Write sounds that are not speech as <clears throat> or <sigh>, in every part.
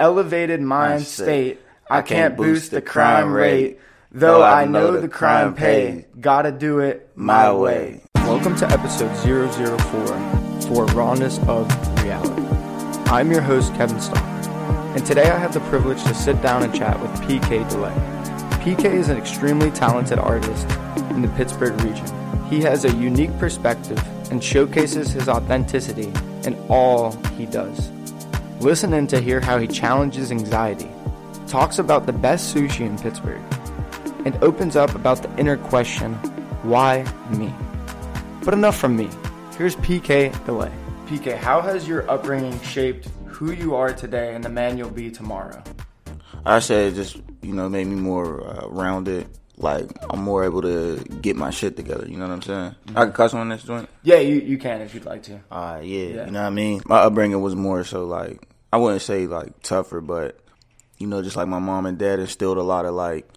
Elevated mind state. I can't boost the crime rate. Though I know the crime pay. Gotta do it my way. Welcome to episode 004 for Rawness of Reality. I'm your host, Kevin Starr, and today I have the privilege to sit down and chat with PK DeLay. PK is an extremely talented artist in the Pittsburgh region. He has a unique perspective and showcases his authenticity in all he does. Listen in to hear how he challenges anxiety, talks about the best sushi in Pittsburgh, and opens up about the inner question, why me? But enough from me. Here's PK Delay. PK, how has your upbringing shaped who you are today and the man you'll be tomorrow? I said just you know made me more uh, rounded. Like I'm more able to get my shit together. You know what I'm saying? Mm-hmm. I can cuss on this joint. Yeah, you, you can if you'd like to. Uh, yeah, Yeah. you know what I mean. My upbringing was more so like I wouldn't say like tougher, but you know, just like my mom and dad instilled a lot of like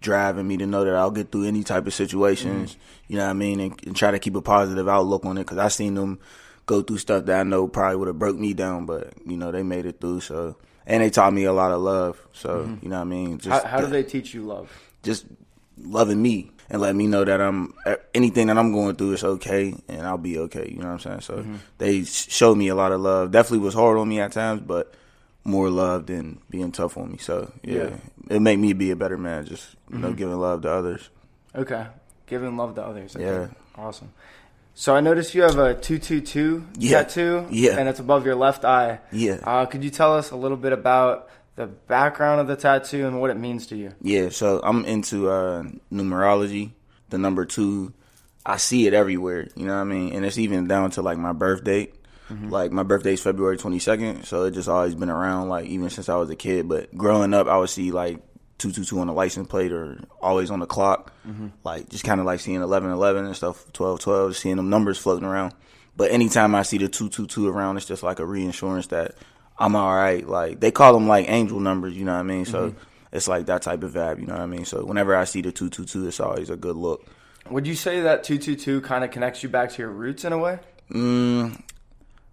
driving me to know that I'll get through any type of situations. Mm-hmm. You know what I mean, and, and try to keep a positive outlook on it because I seen them go through stuff that I know probably would have broke me down, but you know they made it through. So and they taught me a lot of love. So mm-hmm. you know what I mean. Just How, how do they teach you love? just loving me and let me know that I'm eh, anything that I'm going through is okay and I'll be okay. You know what I'm saying? So mm-hmm. they showed me a lot of love. Definitely was hard on me at times, but more love than being tough on me. So yeah, Yeah. it made me be a better man. Just you know, mm-hmm. giving love to others. Okay. Giving love to others. Okay. Yeah. Awesome. So I noticed you have a 222 Yeah. tattoo. Yeah. And it's above your left eye. Yeah. Uh, could you tell us a little bit about the background of the tattoo and what it means to you? Yeah, so I'm into uh, numerology. The number two, I see it everywhere. You know what I mean? And it's even down to like my birth date. Like my birthday's February 22nd, so it just always been around. Like even since I was a kid. But growing up, I would see like two two two on the license plate or always on the clock. Like just kind of like seeing eleven eleven and stuff, twelve twelve, seeing them numbers floating around. But anytime I see the two two two around, it's just like a reinsurance that I'm all right. Like they call them like angel numbers, you know what I mean? So mm-hmm. it's like that type of vibe, you know what I mean? So whenever I see the two two two, it's always a good look. Would you say that 222 kind of connects you back to your roots in a way? Mm,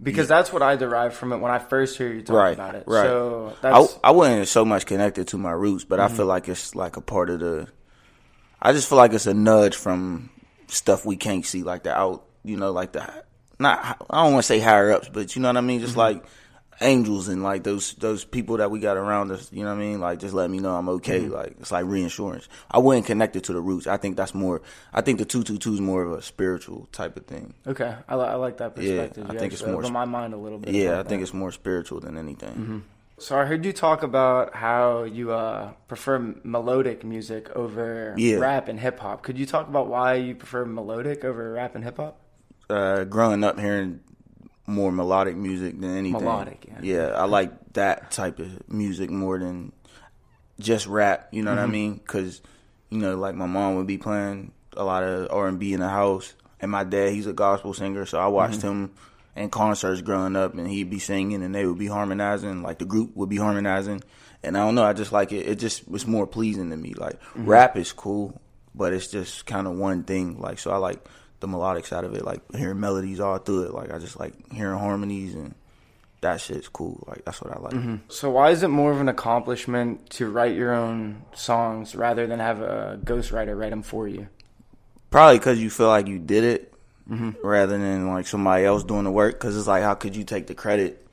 Because that's what I derived from it when I first hear you talk right, about it. right. So I, that's I wasn't so much connected to my roots, but I mm-hmm. feel like it's like a part of the. I just feel like it's a nudge from stuff we can't see, like the out, you know, like the not. I don't want to say higher ups, but you know what I mean. Just mm-hmm. like angels and like those those people that we got around us. You know what I mean? Like just let me know I'm okay. Like it's like reinsurance. I wouldn't connect it to the roots. I think that's more. I think the two two two is more of a spiritual type of thing. okay. I, li- I like that perspective. Yeah. I You think it's more my mind a little bit. Yeah, I think that. it's more spiritual than anything. So I heard you talk about how you uh, prefer melodic music over Yeah. rap and hip hop. Could you talk about why you prefer melodic over rap and hip hop? uh, growing up hearing more melodic music than anything. Melodic, yeah. I like that type of music more than just rap. You know what I Mm-hmm. mean? Because you know, like my mom would be playing a lot of R and B in the house, and my dad he's a gospel singer, so I watched Mm-hmm. him in concerts growing up, and he'd be singing, and they would be harmonizing, like the group would be harmonizing, and I don't know, I just like it. It just was more pleasing to me. Like Mm-hmm. rap is cool, but it's just kind of one thing. Like so, I like the melodic side of it, like hearing melodies all through it. Like I just like hearing harmonies and that shit's cool. Like that's what I like. Mm-hmm. So why is it more of an accomplishment to write your own songs rather than have a ghostwriter write them for you? Probably because you feel like you did it mm-hmm. rather than like somebody else doing the work. Because it's like, how could you take the credit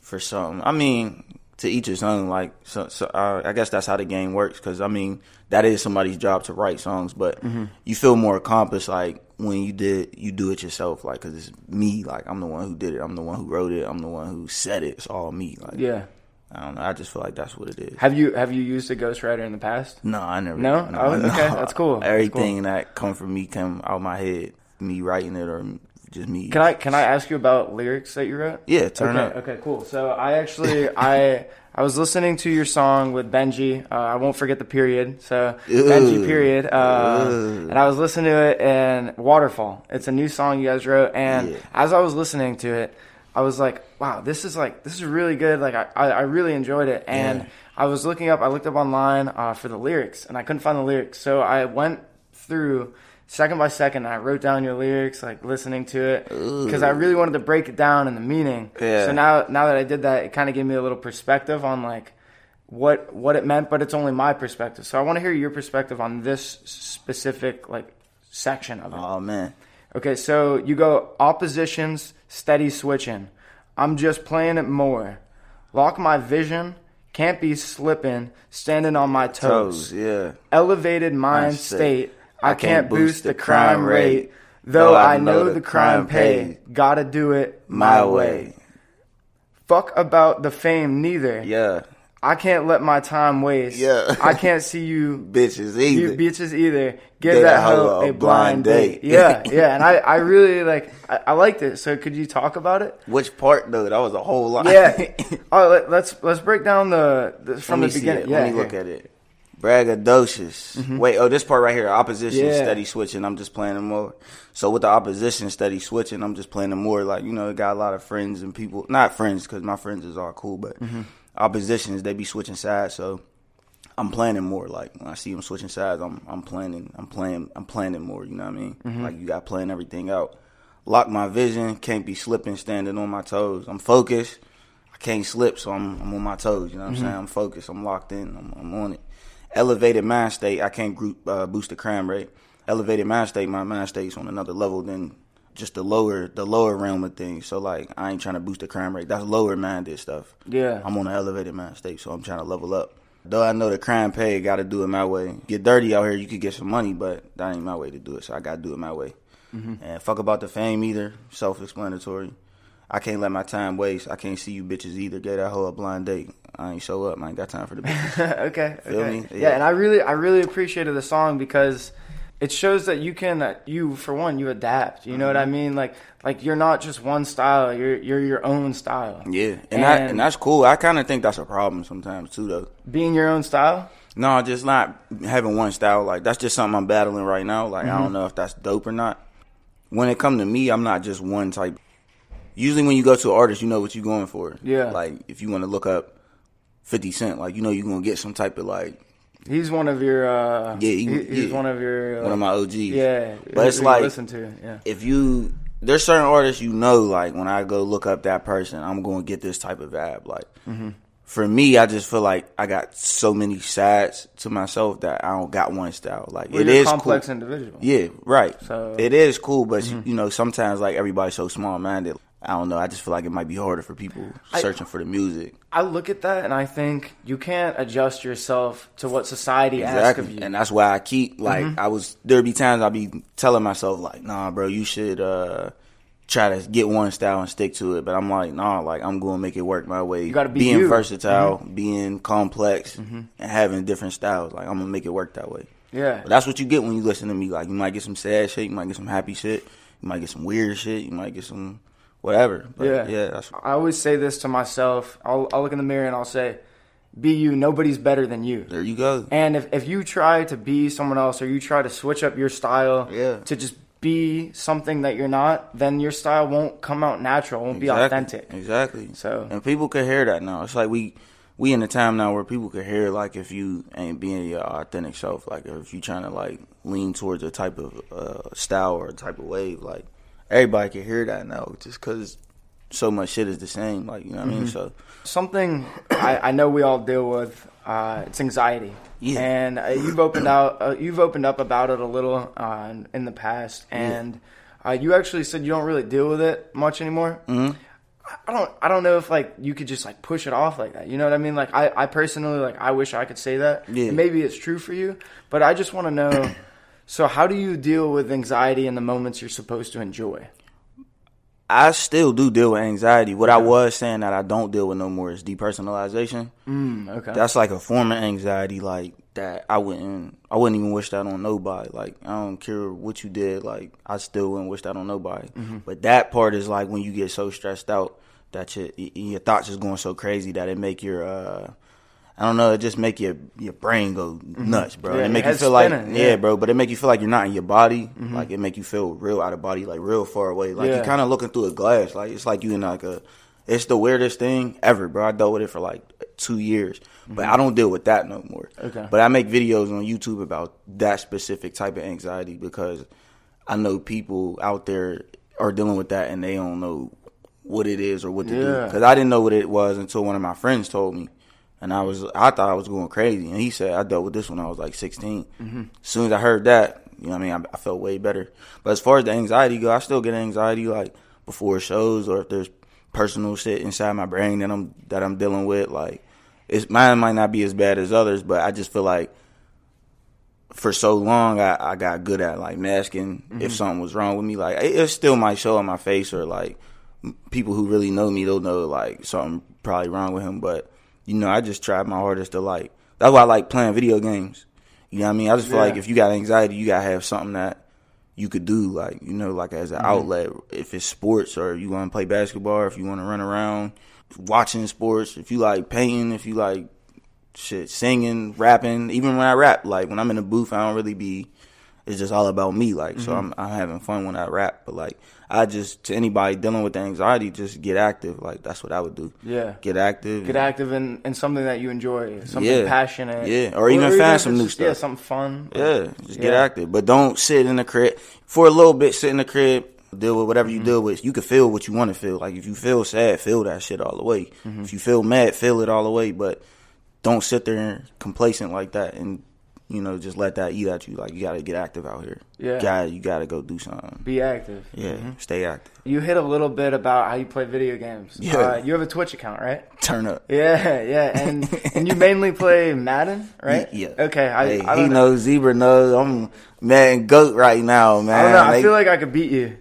for something? I mean, to each his own. Like, so, so uh, I guess that's how the game works. Because I mean, that is somebody's job to write songs, but mm-hmm. you feel more accomplished like when you did you do it yourself. Like, because it's me. Like, I'm the one who did it. I'm the one who wrote it. I'm the one who said it. It's all me. Like, Yeah. I don't know. I just feel like that's what it is. Have you have you used a ghostwriter in the past? No, I never. No? Oh, okay. That's cool. That's Everything that come from me come out my head. Me writing it or just me. Can I can I ask you about lyrics that you wrote? Yeah, turn okay, up. Okay, cool. So I actually <laughs> I I was listening to your song with Benji. Uh, I won't forget the period. So Benji period. Uh, and I was listening to it and Waterfall. It's a new song you guys wrote. And Yeah. as I was listening to it, I was like, wow, this is like this is really good. Like I I, I really enjoyed it. And Yeah. I was looking up. I looked up online uh, for the lyrics and I couldn't find the lyrics. So I went through second by second. I wrote down your lyrics, like listening to it, because I really wanted to break it down and the meaning. Yeah. So now, now that I did that, it kind of gave me a little perspective on like what what it meant, but it's only my perspective. So I want to hear your perspective on this specific like section of it. Oh man. Okay, so you go oppositions, steady switching. I'm just playing it more. Lock my vision, can't be slipping, standing on my toes. Toes, yeah. Elevated mind Mindset. state. I can't boost the crime rate, though I know the crime pay. Gotta do it my way. Fuck about the fame neither. Yeah. I can't let my time waste. Yeah. I can't see you <laughs> Bitches you either. bitches either. Give Get that hoe a blind date. Yeah, <laughs> yeah. And I, I really like I, I liked it. So could you talk about it? Which part though? That was a whole lot. Yeah. <laughs> All right, let, let's let's break down the, the from the beginning. Yeah. Let me here. look at it. Braggadocious. Mm-hmm. Wait, oh, this part right here, opposition, Yeah. steady switching. I'm just playing them more. So with the opposition, steady switching, I'm just playing them more. Like you know, I got a lot of friends and people, not friends because my friends is all cool, but mm-hmm. oppositions they be switching sides. So I'm planning more. Like when I see them switching sides, I'm I'm planning, I'm playing, I'm planning more. You know what I mean? Mm-hmm. Like you got to plan everything out. Lock my vision, can't be slipping, standing on my toes. I'm focused. I can't slip, so I'm I'm on my toes. You know what I'm saying? I'm focused. I'm locked in. I'm, I'm on it. Elevated mind state. I can't group, uh, boost the crime rate. Elevated mind state. My mind state's on another level than just the lower the lower realm of things. So like I ain't trying to boost the crime rate. That's lower minded stuff. Yeah. I'm on an elevated mind state, so I'm trying to level up. Though I know the crime pay, got to do it my way. Get dirty out here, you could get some money, but that ain't my way to do it. So I got to do it my way. And fuck about the fame either. Self-explanatory. I can't let my time waste. I can't see you bitches either. Get that hoe a blind date. I ain't show up. I ain't got time for the <laughs> bitches. okay. Feel okay. me? Yeah. Yeah. and I really, I really appreciated the song because it shows that you can, you for one, you adapt. You know what I Mm-hmm. mean? Like, like you're not just one style. You're you're your own style. yeah, and, that, And- and that's cool. I kind of think that's a problem sometimes too, though. Being your own style. No, just not having one style. Like that's just something I'm battling right now. Like I Mm-hmm. don't know if that's dope or not. When it come to me, I'm not just one type. Usually, when you go to an artist, you know what you're going for. Yeah. Like if you want to look up Fifty Cent, like you know you're gonna get some type of like He's one of your. uh Yeah, he- he- he's yeah. one of your. Uh, one of my OGs. Yeah, But it's like listen to. Yeah. if you there's certain artists you know like when I go look up that person, I'm going to get this type of vibe. Like Mm-hmm. for me, I just feel like I got so many sides to myself that I don't got one style. Like Well, it you're a complex cool. individual. Yeah, right. So- Mm-hmm. it is cool, but you know sometimes like everybody's so small minded. I don't know. I just feel like it might be harder for people searching for the music. I look at that and I think you can't adjust yourself to what society asks of you. And that's why I keep like Mm-hmm. I was there be times I'll be telling myself like, nah, bro, you should uh try to get one style and stick to it. But I'm like, nah, like I'm gonna make it work my way. You gotta be being you. Mm-hmm. versatile, being complex, and having different styles. Like I'm gonna make it work that way. yeah. But that's what you get when you listen to me. Like you might get some sad shit, you might get some happy shit, you might get some weird shit, you might get some whatever. But Yeah. yeah, that's I always say this to myself. I'll, I'll look in the mirror and I'll say, be you. Nobody's better than you. there you go. And if, if you try to be someone else or you try to switch up your style Yeah. to just be something that you're not, then your style won't come out natural, won't be authentic. Exactly. So- and people can hear that now. It's like we we in a time now where people can hear like if you ain't being your authentic self, like if you trying to like lean towards a type of uh, style or a type of wave, like everybody can hear that now, just because so much shit is the same. Like you know what I mean? Mm-hmm. So Something I, I know we all deal with. Uh, it's anxiety. Yeah. And uh, you've opened out. Uh, you've opened up about it a little uh, in, in the past, and uh, you actually said you don't really deal with it much anymore. Mm-hmm. I don't. I don't know if like you could just like push it off like that. You know what I mean? Like I, I personally like I wish I could say that. Yeah. And maybe it's true for you, but I just want to know. <clears throat> so how do you deal with anxiety in the moments you're supposed to enjoy? I still do deal with anxiety. What I was saying that I don't deal with no more is depersonalization. Mm, okay. That's like a form of anxiety, like that. I wouldn't, I wouldn't even wish that on nobody. Like I don't care what you did, like I still wouldn't wish that on nobody. But that part is like when you get so stressed out that your your thoughts is going so crazy that it make your, uh I don't know, it just make your your brain go mm-hmm. nuts, bro. Yeah, it make you feel like, yeah. yeah. bro. But it make you feel like you're not in your body. Mm-hmm. Like it make you feel real out of body, like real far away. Like Yeah. you're kind of looking through a glass. Like it's like you in like a It's the weirdest thing ever, bro. I dealt with it for like two years, but mm-hmm. I don't deal with that no more. Okay. But I make videos on YouTube about that specific type of anxiety because I know people out there are dealing with that and they don't know what it is or what to do. Because I didn't know what it was until one of my friends told me, and I was I thought I was going crazy. And he said I dealt with this when I was like 16. Mm-hmm. As soon as I heard that, you know, what I mean, I, I felt way better. But as far as the anxiety go, I still get anxiety like before shows or if there's personal shit inside my brain that I'm that I'm dealing with. Like, it's mine might not be as bad as others, but I just feel like for so long I, I got good at like masking if mm-hmm. something was wrong with me. Like it, it still might show on my face or like m- people who really know me they'll know like something probably wrong with him. But you know I just tried my hardest to like. That's why I like playing video games. You know what I mean? I just feel Yeah. like if you got anxiety, you gotta have something that you could do, like you know, like as an mm-hmm. outlet. If it's sports or you want to play basketball, or if you want to run around watching sports, if you like painting, if you like shit, singing, rapping. Even when I rap, like when I'm in the booth, I don't really be. It's just all about me, like so. I'm I'm having fun when I rap, but like I just to anybody dealing with the anxiety, just get active. Like that's what I would do. Yeah. Get active. Get active in, in something that you enjoy, something Yeah. passionate. Yeah, or even find if some new Yeah, something fun. Yeah, just get active, but don't sit in the crib for a little bit. Sit in the crib, deal with whatever you Mm-hmm. deal with. You can feel what you want to feel. Like if you feel sad, feel that shit all the way. Mm-hmm. If you feel mad, feel it all the way. But don't sit there complacent like that, and you know just let that eat at you. Like you got to get active out here. Yeah. got you got to go do something. Be active. Yeah, stay active. You hit a little bit about how you play video games. Yeah. Uh, you have a Twitch account, right? Turn up. Yeah, yeah, and <laughs> and you mainly play Madden, right? Yeah. Okay, I, Hey, I he know. knows. Zebra knows. I'm man goat right now, man. I know. I They- feel like I could beat you.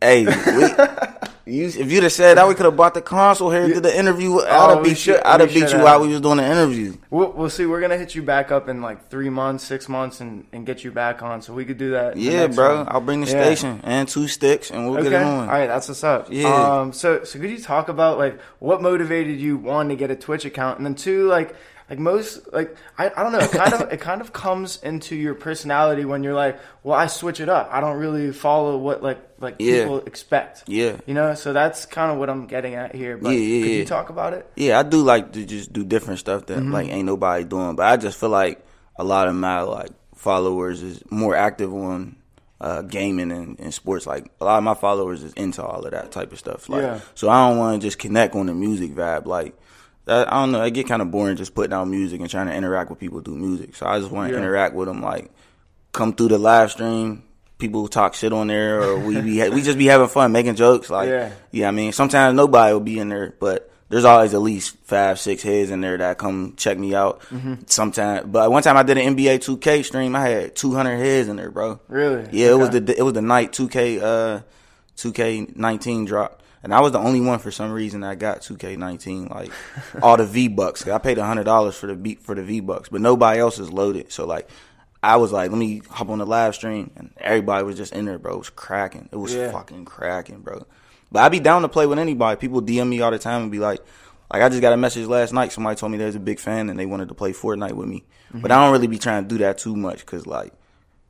Hey, we, <laughs> you, if you'd have said that, we could have bought the console here to the interview. I'd Oh, have we beat should- you. I'd have beat you while we was doing the interview. We'll, we'll see. We're gonna hit you back up in like three months, six months, and, and get you back on. So we could do that. Yeah, bro. one. I'll bring the Yeah. station and two sticks, and we'll Okay. get it on. right, that's what's up. Yeah. Um. So, so could you talk about like what motivated you one to get a Twitch account, and then two, like, like most, like I, I don't know. It kind of, <laughs> it kind of comes into your personality when you're like, well, I switch it up. I don't really follow what like like Yeah. people expect. Yeah. You know. So that's kind of what I'm getting at here. But Yeah, yeah, could you talk about it? Yeah, I do like to just do different stuff that Mm-hmm. like ain't nobody doing, but I just feel like a lot of my like followers is more active on uh, gaming and, and sports. Like a lot of my followers is into all of that type of stuff. Like, Yeah. so I don't want to just connect on the music vibe. Like, that, I don't know. I get kind of boring just putting out music and trying to interact with people through music. So I just want to Yeah. interact with them. Like, come through the live stream. People talk shit on there, or we be we just be having fun, making jokes. Like, Yeah. yeah, I mean, sometimes nobody will be in there, but there's always at least five, six heads in there that come check me out. Mm-hmm. Sometimes, but one time I did an NBA 2K stream, I had 200 heads in there, bro. Really? Yeah, it was the it was the night 2K uh 2K19 dropped, and I was the only one for some reason that got 2K19 like all the V bucks. I paid hundred dollars for the beat for the V bucks, but nobody else is loaded. So like. I was like, let me hop on the live stream, and everybody was just in there, bro. It was cracking. It was Yeah. fucking cracking, bro. But I'd be down to play with anybody. People DM me all the time and be like, like I just got a message last night. Somebody told me there's a big fan and they wanted to play Fortnite with me. Mm-hmm. But I don't really be trying to do that too much because like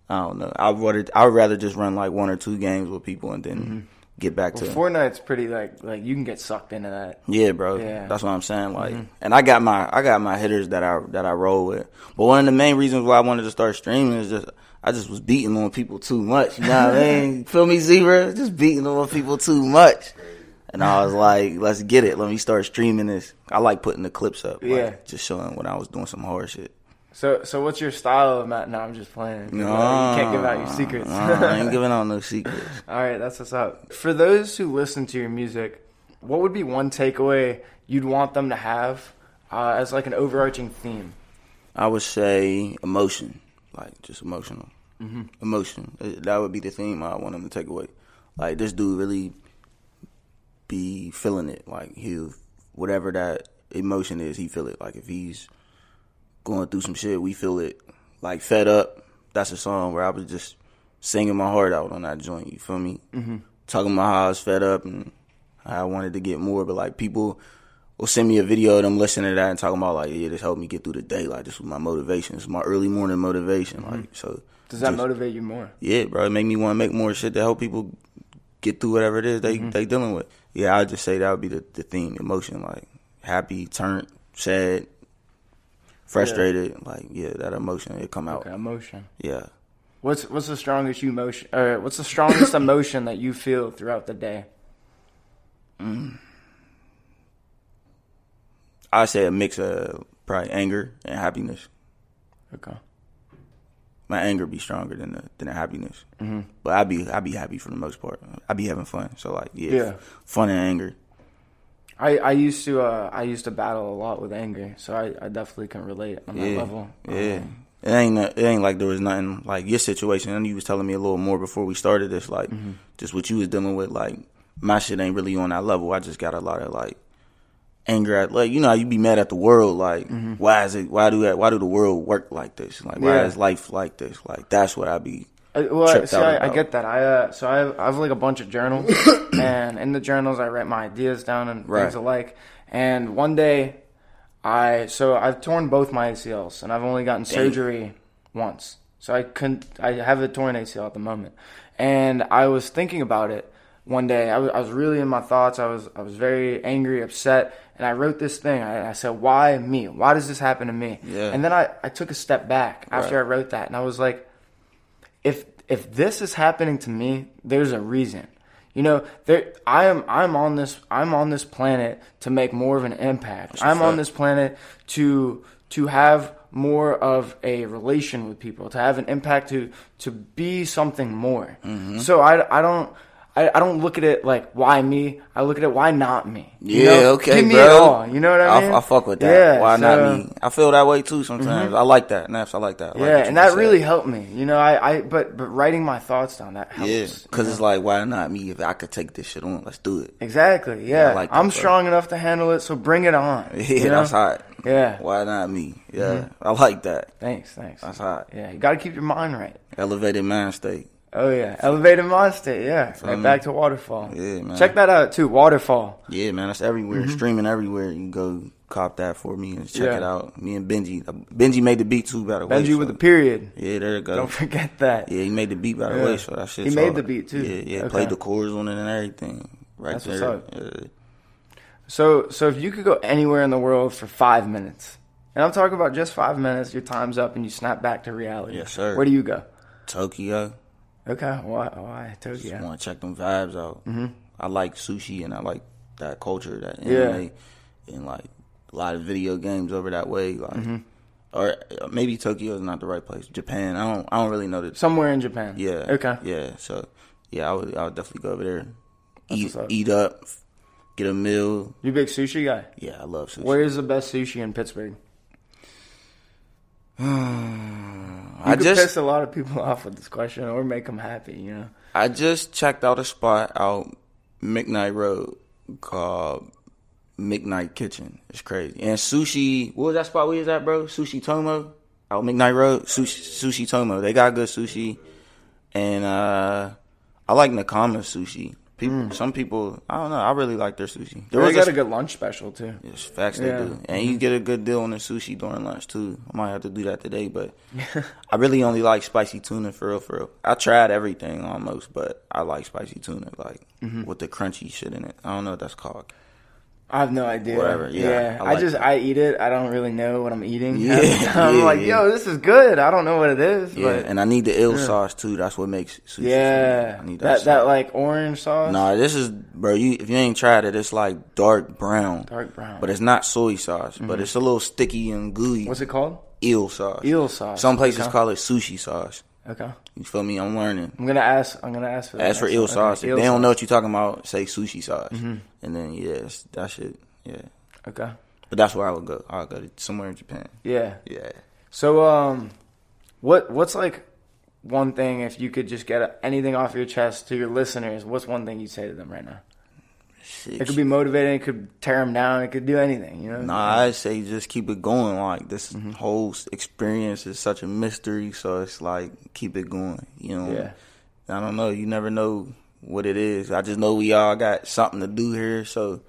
I don't know. I'd rather I'd rather just run like one or two games with people and then mm-hmm. Get back Well, to Fortnite's pretty like like you can get sucked into that. yeah, bro. Yeah. That's what I'm saying. Like, mm-hmm. and I got my I got my hitters that I that I roll with. But one of the main reasons why I wanted to start streaming is just I just was beating on people too much. You know what I <laughs> mean? Feel me, Zebra? Just beating on people too much. And I was like, let's get it. Let me start streaming this. I like putting the clips up. like, Yeah. just showing when I was doing some hard shit. So so what's your style of Matt? No, I'm just playing. No, you can't give out your secrets. I ain't giving out no <laughs> secrets. All right, that's what's up. For those who listen to your music, what would be one takeaway you'd want them to have uh, as like an overarching theme? I would say emotion, like just emotional, mm-hmm. emotion. Uh, That would be the theme I want them to take away. Like this dude really be feeling it. Like he, whatever that emotion is, he feel it. Like if he's going through some shit, we feel it. Like fed up. That's a song where I was just singing my heart out on that joint. You feel me? Mm-hmm. Talking about how I was fed up and I wanted to get more, but like people will send me a video of them listening to that and talking about like, yeah, this helped me get through the day. Like this was my motivation. This was my early morning motivation. Like so. Does that just- motivate you more? Yeah, bro. It make me want to make more shit to help people get through whatever it is they mm-hmm. they dealing with. Yeah, I'd just say that would be the, the theme, emotion, like happy, turned, sad, frustrated, yeah. like yeah, that emotion it come out. Okay, emotion. Yeah. What's what's the strongest emotion? Or what's the strongest <coughs> emotion that you feel throughout the day? Mm. I say a mix of probably anger and happiness. Okay. My anger be stronger than the than the happiness, mm-hmm. but I be I be happy for the most part. I be having fun, so like yeah, yeah. fun and anger. I, I used to uh, I used to battle a lot with anger, so I, I definitely can relate on that level. Yeah, um, it ain't it ain't like there was nothing like your situation. And you was telling me a little more before we started this, like mm-hmm. just what you was dealing with. Like my shit ain't really on that level. I just got a lot of like anger at like you know you be mad at the world like mm-hmm. why is it why do that why do the world work like this like why yeah. is life like this like that's what I be. Uh, well, see, I, I, get that. I uh, so I have, I have like a bunch of journals, <coughs> and in the journals I write my ideas down and right. things alike. And one day, I so I've torn both my ACLs, and I've only gotten Damn. surgery once. So I couldn't. I have a torn ACL at the moment, and I was thinking about it one day. I was, I was really in my thoughts. I was I was very angry, upset, and I wrote this thing. I, I, said, "Why me? Why does this happen to me?" Yeah. And then I, I took a step back after right. I wrote that, and I was like, "If if this is happening to me, there's a reason." You know, there I am I'm on this I'm on this planet to make more of an impact. I'm on this planet to to have more of a relation with people, to have an impact to to be something more. Mm-hmm. So I I don't I, I don't look at it like why me. I look at it why not me. You yeah, know? okay, Give me bro. it all. You know what I mean? I, I fuck with that. Yeah, why so, not me? I feel that way too sometimes. Mm-hmm. I like that, Naps. I like that. I yeah, like and that really helped me. You know, I, I but but writing my thoughts down that helps. Yeah, because it's like why not me? If I could take this shit on, let's do it. Exactly. Yeah, yeah like I'm strong enough to handle it, so bring it on. <laughs> Yeah, you know? that's hot. Yeah. Why not me? Yeah, mm-hmm. I like that. Thanks, thanks. That's hot. Yeah, you got to keep your mind right. Elevated mind state. Oh yeah, elevated monster. Yeah, right back to waterfall. Yeah, man. Check that out too. Waterfall. Yeah, man. That's everywhere. Mm-hmm. Streaming everywhere. You can go cop that for me and check yeah. it out. Me and Benji. Benji made the beat too, by the way. Benji so. with the period. Yeah, there you go. Don't forget that. Yeah, he made the beat by the yeah. way. So that shit. He made the beat too. Yeah, yeah. Okay. Played the chords on it and everything. Right That's there. What's up. Yeah. So, so if you could go anywhere in the world for five minutes, and I'm talking about just five minutes, your time's up and you snap back to reality. Yes, sir. Where do you go? Tokyo. Okay, why? Why Tokyo? Just want to check them vibes out. Mm-hmm. I like sushi and I like that culture, that anime, yeah. and like a lot of video games over that way. Like, mm-hmm. or maybe Tokyo is not the right place. Japan, I don't, I don't really know that. Somewhere in Japan. Yeah. Okay. Yeah. So, yeah, I would, I would definitely go over there, eat, up. eat up, get a meal. You big sushi guy? Yeah, I love sushi. Where is the best sushi in Pittsburgh? <sighs> I just piss a lot of people <laughs> off with this question, or make them happy. You know. I just checked out a spot out McKnight Road called McKnight Kitchen. It's crazy. And sushi. What was that spot we was at, bro? Sushi Tomo out McKnight Road. Sushi, sushi Tomo. They got good sushi, and uh I like Nakama sushi. People, mm. some people, I don't know. I really like their sushi. There they got a, a, good lunch special too. Yes, facts yeah. they do, and mm-hmm. you get a good deal on the sushi during lunch too. I might have to do that today, but <laughs> I really only like spicy tuna for real. For real, I tried everything almost, but I like spicy tuna, like mm-hmm. with the crunchy shit in it. I don't know what that's called. I have no idea. Whatever. Yeah. yeah. I, like I, just it. I eat it. I don't really know what I'm eating. Yeah. <laughs> I'm yeah, like, yo, this is good. I don't know what it is. Yeah. But, and I need the ill sauce too. That's what makes sushi. Yeah. I need that. That, that, like orange sauce. No, nah, this is bro. You if you ain't tried it, it's like dark brown. Dark brown. But it's not soy sauce. Mm-hmm. But it's a little sticky and gooey. What's it called? Eel sauce. Eel sauce. Some places okay. call it sushi sauce. Okay. You feel me? I'm learning. I'm gonna ask. I'm gonna ask for. Ask for eel sauce. If they don't know what you're talking about, say sushi sauce, mm-hmm. and then yes, that shit. Yeah. Okay. But that's where I would go. I would go to somewhere in Japan. Yeah. Yeah. So um, what what's like one thing if you could just get anything off your chest to your listeners? What's one thing you'd say to them right now? It could be motivating. It could tear them down. It could do anything. You know. Nah, I say just keep it going. Like this mm-hmm. whole experience is such a mystery, so it's like keep it going. You know. Yeah. I don't know. You never know what it is. I just know we all got something to do here, so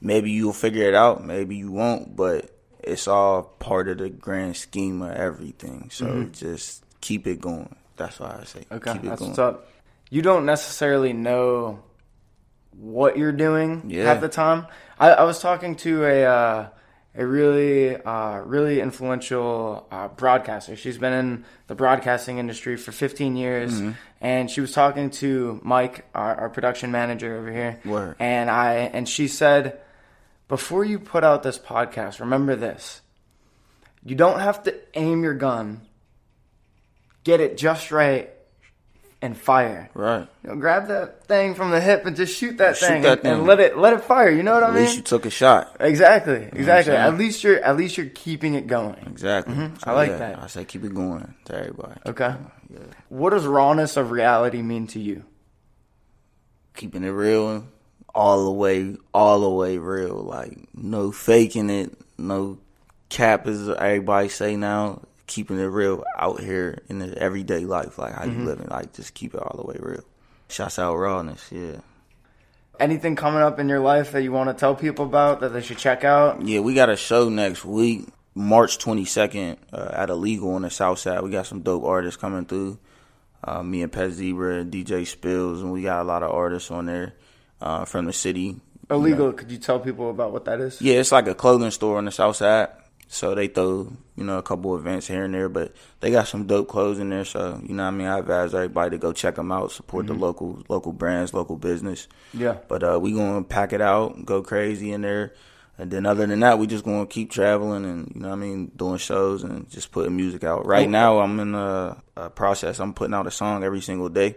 maybe you'll figure it out, maybe you won't, but it's all part of the grand scheme of everything. So mm-hmm. just keep it going. That's why I say okay, keep it that's going. what's up. you don't necessarily know what you're doing Yeah. half the time. I, I was talking to a uh, a really uh, really influential uh, broadcaster. She's been in the broadcasting industry for 15 years, Mm-hmm. and she was talking to Mike, our, our production manager over here. Word. And I and she said, before you put out this podcast, remember this: you don't have to aim your gun, get it just right, and fire. Right. You know, grab that thing from the hip and just shoot that Shoot thing, that and- and let it let it fire. You know what I mean? At least you took a shot. exactly, exactly. saying? At least you're at least you're keeping it going. Exactly. Mm-hmm. I like yeah, that. I say keep it going to everybody. Okay. What does rawness of reality mean to you? Keeping it real, all the way, all the way real. Like no faking it, no cap as everybody say now. Keeping it real out here in the everyday life, like how Mm-hmm. you living. Like just keep it all the way real. Shouts out rawness, yeah. Anything coming up in your life that you want to tell people about that they should check out? Yeah, we got a show next week, March 22nd, uh, at Illegal on the South Side. We got some dope artists coming through. Uh, me and Pet Zebra, and DJ Spills, and we got a lot of artists on there uh, from the city. Illegal. Could you tell people about what that is? Yeah, it's like a clothing store on the South Side. So they throw, you know, a couple events here and there, but they got some dope clothes in there. So, you know what I mean? I advise everybody to go check them out, support the local local brands, local business. Yeah. But uh, we gonna pack it out, go crazy in there, and then other than that, we just gonna keep traveling and you know what I mean, doing shows and just putting music out. Right now, I'm in a, a process. I'm putting out a song every single day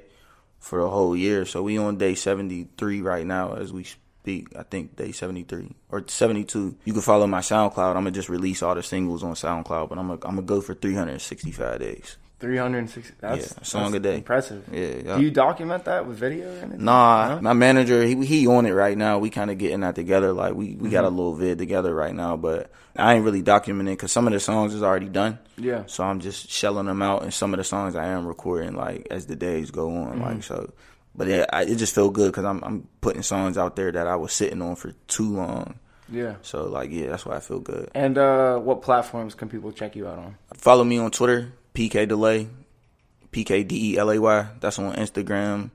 for a whole year. So we on day 73 right now as we speak. I think day 73 or 72. You can follow my SoundCloud. I'm gonna just release all the singles on SoundCloud, but I'm gonna I'm gonna go for 365 days. 360. That's, Yeah, a song that's a day. Impressive. Yeah, yeah. Do you document that with video or anything? Nah, my manager, he he on it right now. We kind of getting that together. Like we, we got a Mm-hmm. little vid together right now, but I ain't really documenting because some of the songs is already done. Yeah. So I'm just shelling them out, and some of the songs I am recording like as the days go on. Mm-hmm. Like so, but yeah, I, it just feel good because I'm I'm putting songs out there that I was sitting on for too long. Yeah. So like yeah, that's why I feel good. And uh, what platforms can people check you out on? Follow me on Twitter, PK Delay, P K D E L A Y. That's on Instagram.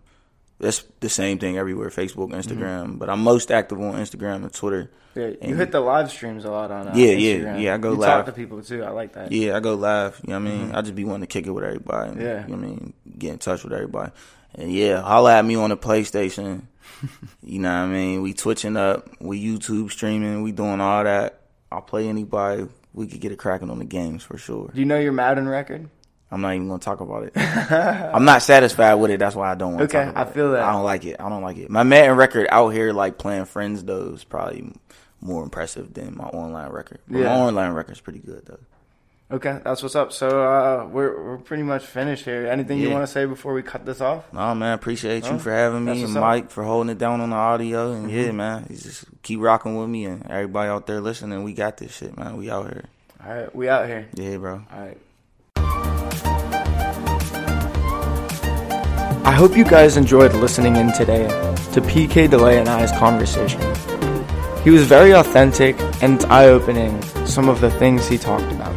That's the same thing everywhere, Facebook, Instagram. But I'm most active on Instagram and Twitter. Yeah, you And- hit the live streams a lot on uh, Yeah, yeah, Instagram. yeah, I go you live. talk to people too. I like that. Yeah, I go live. You know what I mean? I just be wanting to kick it with everybody. and, Yeah. You know what I mean? Get in touch with everybody. And yeah, holla at me on the PlayStation. <laughs> you know what I mean? We twitching up. We YouTube streaming. We doing all that. I'll play anybody. We could get it cracking on the games for sure. Do you know your Madden record? I'm not even gonna talk about it. <laughs> I'm not satisfied with it. That's why I don't want to Okay, talk about I feel it. that. I don't like it. I don't like it. My Madden record out here, like playing friends, though, is probably more impressive than my online record. But Yeah. My online record's pretty good though. Okay, that's what's up. So uh, we're we're pretty much finished here. Anything you want to say before we cut this off? No man, appreciate you for having me and what's up. Mm-hmm. Mike for holding it down on the audio. And yeah, man, you just keep rocking with me and everybody out there listening. We got this shit, man. We out here. All right, we out here. Yeah, bro. All right. I hope you guys enjoyed listening in today to PK Delay and I's conversation. He was very authentic and eye opening some of the things he talked about.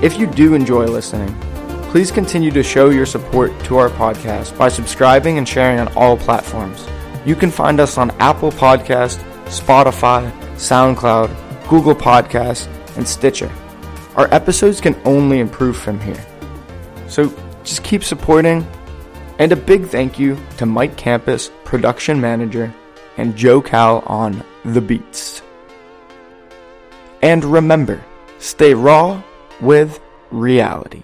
If you do enjoy listening, please continue to show your support to our podcast by subscribing and sharing on all platforms. You can find us on Apple Podcast, Spotify, SoundCloud, Google Podcast, and Stitcher. Our episodes can only improve from here. So just keep supporting. And a big thank you to Mike Campus, production manager, and Joe Cal on the beats. And remember, stay raw with reality.